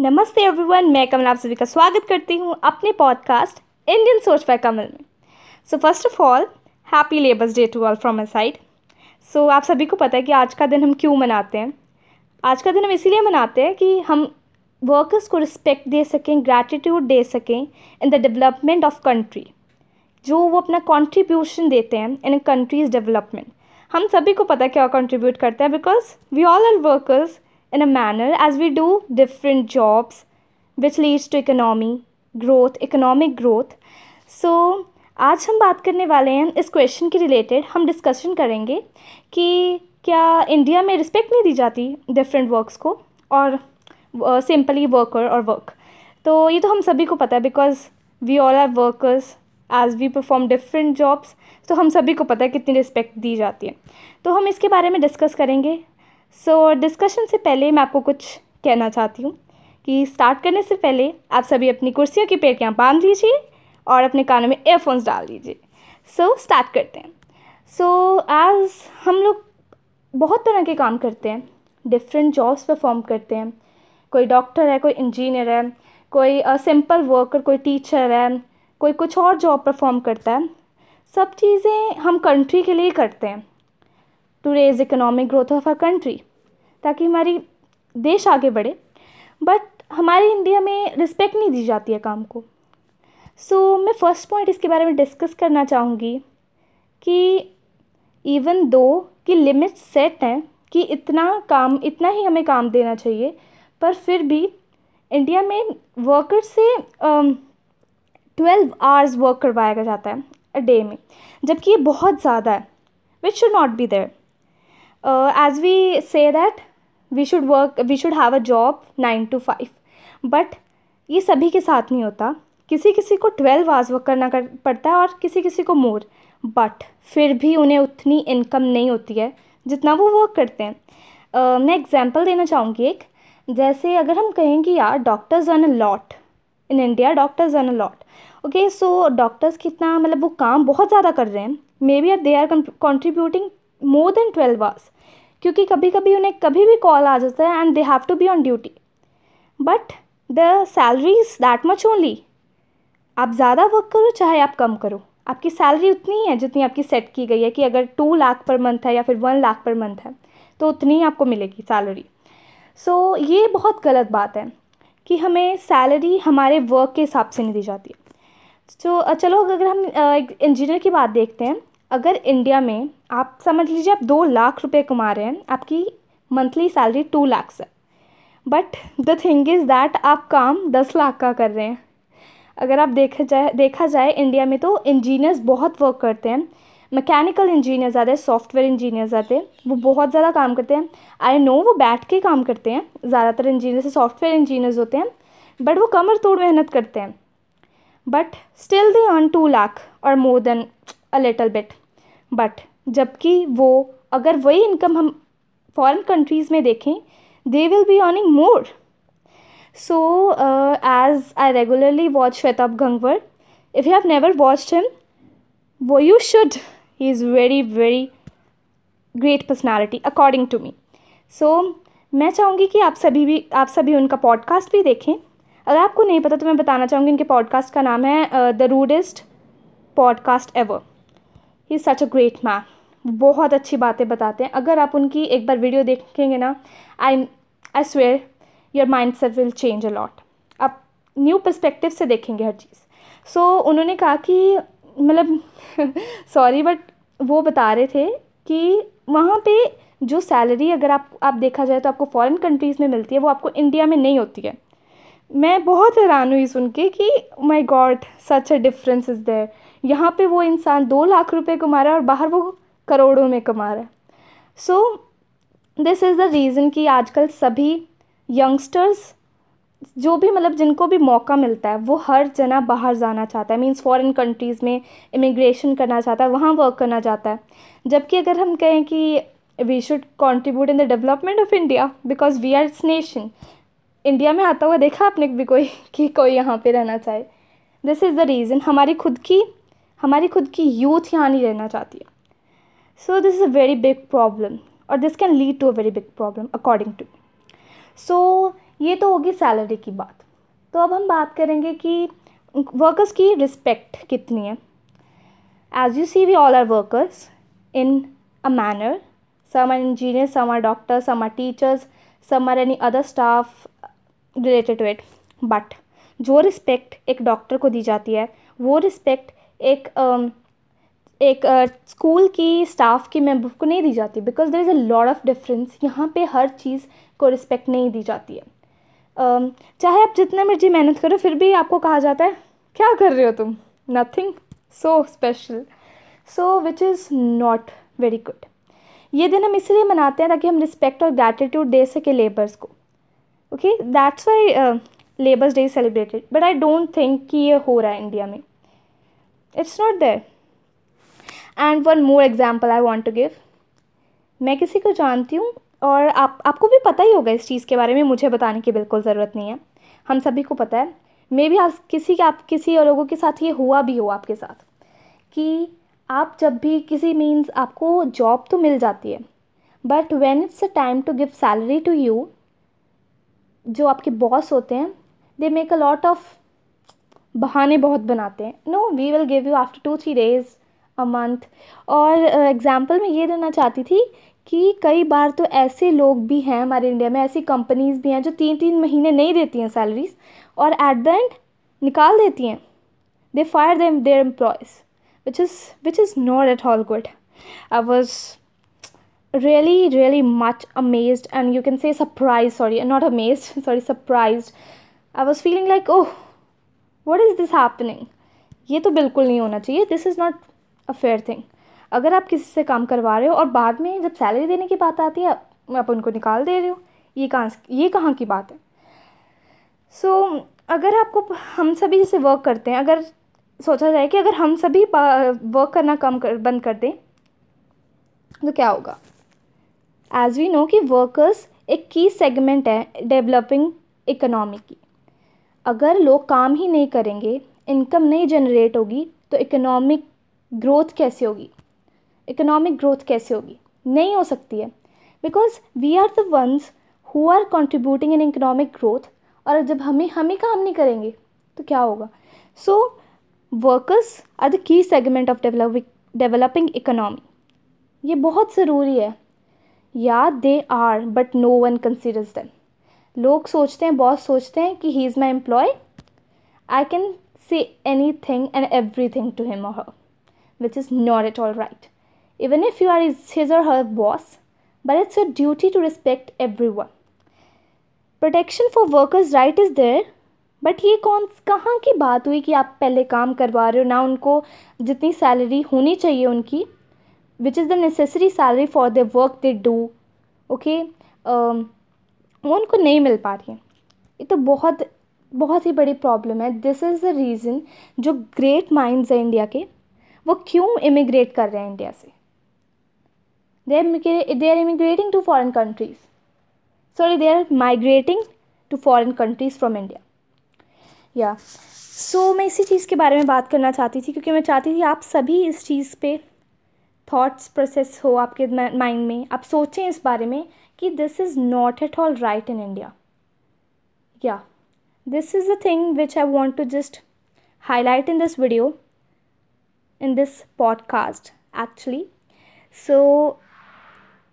नमस्ते एवरीवन मैं कमल, आप सभी का स्वागत करती हूँ अपने podcast Indian Soch by Kamal में। So first of all happy labours day to all from my side so आप सभी को पता है कि आज का दिन हम क्यों मनाते हैं? आज का दिन हम इसीलिए मनाते हैं कि हम वर्कर्स को रिस्पेक्ट दे सकें ग्रैटिट्यूड दे सकें in the development of country जो वो अपना कॉन्ट्रीब्यूशन देते हैं इन कंट्रीज़ डेवलपमेंट हम सभी को पता है क्या कंट्रीब्यूट करते हैं? Because we all are workers in a manner as we do different jobs, which leads to economy growth, economic growth. So, आज हम बात करने वाले हैं इस क्वेश्चन के रिलेटेड हम डिस्कशन करेंगे कि क्या इंडिया में रिस्पेक्ट नहीं दी जाती डिफरेंट वर्क्स को और सिंपली वर्कर और वर्क तो ये तो हम सभी को पता है because we all are workers as we perform different jobs तो हम सभी को पता है कितनी रिस्पेक्ट दी जाती है। तो हम इसके बारे में डिस्कस करेंगे सो so, डिस्कशन से पहले मैं आपको कुछ कहना चाहती हूँ कि स्टार्ट करने से पहले आप सभी अपनी कुर्सियों की पेटियाँ बाँध लीजिए और अपने कानों में एयरफोन्स डाल लीजिए सो so, स्टार्ट करते हैं। सो so, एज हम लोग बहुत तरह के काम करते हैं। डिफरेंट जॉब्स परफॉर्म करते हैं। कोई डॉक्टर है कोई इंजीनियर है कोई सिंपल वर्कर कोई टीचर है कोई कुछ और जॉब परफॉर्म करता है। सब चीज़ें हम कंट्री के लिए करते हैं। To raise economic growth of our country ताकि हमारी देश आगे बढ़े। बट हमारे इंडिया में रिस्पेक्ट नहीं दी जाती है काम को। सो so, मैं फ़र्स्ट पॉइंट इसके बारे में डिस्कस करना चाहूँगी कि इवन दो कि लिमिट सेट हैं कि इतना काम इतना ही हमें काम देना चाहिए पर फिर भी इंडिया में वर्कर से ट्वेल्व आवर्स वर्क करवाया जाता है अ डे में जबकि ये बहुत ज़्यादा है which should not be there as we say that we should work we should have a job nine to five but ये सभी के साथ नहीं होता। किसी किसी को ट्वेल्व आवर्स वर्क करना कर पड़ता है और किसी किसी को मोर बट फिर भी उन्हें उतनी इनकम नहीं होती है जितना वो वर्क करते हैं। Uh, मैं एग्जांपल देना चाहूँगी एक। जैसे अगर हम कहें कि यार doctors earn a lot in India doctors earn a lot okay so doctors कितना मतलब वो काम बहुत ज़्यादा कर रहे हैं। Maybe are they are contributing more than twelve hours क्योंकि कभी कभी उन्हें कभी भी कॉल आ जाता है and they have to be on duty but the salary is that much only आप ज़्यादा वर्क करो चाहे आप कम करो। आपकी सैलरी उतनी ही है जितनी आपकी सेट की गई है कि अगर टू लाख पर मंथ है या फिर वन लाख पर मंथ है तो उतनी ही आपको मिलेगी सैलरी सो so, ये बहुत गलत बात है कि हमें सैलरी हमारे वर्क के हिसाब से नहीं दी जाती. है so, चलो अगर हम इंजीनियर की बात देखते हैं अगर इंडिया में आप समझ लीजिए आप दो लाख रुपए कमा रहे हैं, आपकी मंथली सैलरी टू लाख्स है। But the thing is that आप काम दस लाख का कर रहे हैं। अगर आप देखा जाए देखा जाए इंडिया में तो इंजीनियर्स बहुत वर्क करते हैं। मैकेनिकल इंजीनियर्स आते हैं सॉफ्टवेयर इंजीनियर्स आते हैं, वो बहुत ज़्यादा काम करते हैं। आई नो वो बैठ के काम करते हैं, ज़्यादातर इंजीनियर से सॉफ्टवेयर इंजीनियर्स होते हैं बट वो कमर तोड़ मेहनत करते हैं। But still they earn two lakh और more than a little bit but जबकि वो, अगर वही इनकम हम फॉरेन कंट्रीज़ में देखें they will be earning more so as I regularly watch Shwetabh Gangwar if you have never watched him वो you should he is very very great personality according to me so मैं चाहूँगी कि आप सभी भी, आप सभी उनका पॉडकास्ट भी देखें। अगर आपको नहीं पता तो मैं बताना चाहूँगी, उनके पॉडकास्ट का नाम है the rudest podcast ever he is such a great man बहुत अच्छी बातें बताते हैं। अगर आप उनकी एक बार वीडियो देखेंगे ना I I swear your mind set will change a lot आप न्यू परस्पेक्टिव से देखेंगे हर चीज़। सो so, उन्होंने कहा कि मतलब सॉरी बट वो बता रहे थे कि वहाँ पे जो सैलरी अगर आप आप देखा जाए तो आपको फॉरेन कंट्रीज़ में मिलती है वो आपको इंडिया में नहीं होती है। मैं बहुत हैरान हुई सुन के कि my god such a difference is there यहाँ पे वो इंसान दो लाख रुपए कमा रहा है और बाहर वो करोड़ों में कमा रहा है। So this is the reason कि आजकल सभी यंगस्टर्स जो भी मतलब जिनको भी मौका मिलता है, वो हर जना बाहर जाना चाहता है। मीन्स फॉरेन कंट्रीज़ में इमिग्रेशन करना चाहता है, वहाँ वर्क करना चाहता है। जबकि अगर हम कहें कि we should contribute in the development of India because we are its nation India में आता हुआ देखा आपने भी कोई कि कोई यहाँ पे रहना चाहे। दिस इज़ द रीज़न हमारी खुद की हमारी खुद की यूथ यहाँ नहीं रहना चाहती है। So this is a very big problem और this can lead to a very big problem according to so ये तो होगी सैलरी की बात। तो अब हम बात करेंगे कि वर्कर्स की रिस्पेक्ट कितनी है। As you see we all are workers in a manner some are engineer some are doctor some are teachers some are any other staff related to it but जो रिस्पेक्ट एक doctor को दी जाती है, वो respect एक एक school की स्टाफ की मेंबर को नहीं दी जाती because there is a lot of difference यहाँ पे हर चीज़ को रिस्पेक्ट नहीं दी जाती है। चाहे आप जितना मर्ज़ी मेहनत करो, फिर भी आपको कहा जाता है, क्या कर रहे हो तुम? Nothing so special so which is not very good ये दिन हम इसलिए मनाते हैं ताकि हम रिस्पेक्ट और ग्रैटिट्यूड दे सके लेबर्स को। Okay that's why labours day celebrated but I don't think कि ये हो रहा है इंडिया में। It's not there and one more example I want to give मैं किसी को जानती हूँ और आप, आपको भी पता ही होगा इस चीज़ के बारे में, मुझे बताने की बिल्कुल ज़रूरत नहीं है। हम सभी को पता है। मे भी आप किसी के आप, किसी और लोगों के साथ ये हुआ भी हो आपके साथ, कि आप जब भी किसी मीन्स आपको जॉब तो मिल जाती है but when it's a time to give salary to you जो आपके बॉस होते हैं they make a lot of बहाने बहुत बनाते हैं। No we will give you after two three days a month और एग्ज़ाम्पल uh, मैं ये देना चाहती थी कि कई बार तो ऐसे लोग भी हैं हमारे इंडिया में ऐसी कंपनीज़ भी हैं जो तीन तीन महीने नहीं देती हैं सैलरीज और एट द एंड निकाल देती हैं। They fire them their employees which is which is not at all good I was really really much amazed and you can say surprised sorry not amazed sorry surprised. I was feeling like oh what is this happening? ये तो बिल्कुल नहीं होना चाहिए। This is not a fair thing अगर आप किसी से काम करवा रहे हो और बाद में जब सैलरी देने की बात आती है आप उनको निकाल दे रहे हो। ये कहाँ ये कहाँ की बात है? सो so, अगर आपको हम सभी जैसे वर्क करते हैं अगर सोचा जाए कि अगर हम सभी वर्क करना कम कर बंद कर दें तो क्या होगा? एज वी नो कि वर्कर्स एक की सेगमेंट है डेवलपिंग इकोनॉमी की। अगर लोग काम ही नहीं करेंगे इनकम नहीं जनरेट होगी तो इकोनॉमिक ग्रोथ कैसे होगी? इकोनॉमिक ग्रोथ कैसे होगी? नहीं हो सकती है। Because we are the ones who are contributing in economic growth और जब हमें, हम ही काम नहीं करेंगे तो क्या होगा? So workers are the key segment of developing developing economy ये बहुत ज़रूरी है। या they are but no one considers them लोग सोचते हैं बॉस सोचते हैं कि he is my employee I can say anything and everything to him her which is not at all right even if you are is his और her boss but it's your duty to respect every one protection for workers right is there but ये कौन कहाँ की बात हुई कि आप पहले काम करवा रहे हो? ना उनको जितनी सैलरी होनी चाहिए उनकी which is the necessary salary for the work they do um, वो उनको नहीं मिल पा रही है। ये तो बहुत बहुत ही बड़ी प्रॉब्लम है। दिस इज़ द रीज़न जो ग्रेट माइंड्स हैं इंडिया के, वो क्यों इमिग्रेट कर रहे हैं इंडिया से? They are immigrating to foreign countries sorry they are migrating to foreign countries from India या सो मैं इसी चीज़ के बारे में बात करना चाहती थी, क्योंकि मैं चाहती थी आप सभी इस चीज़ पे थॉट्स प्रोसेस हो आपके माइंड में। आप सोचें इस बारे में कि this is not at all right in India या this is the thing which I want to just highlight in this video in this podcast actually so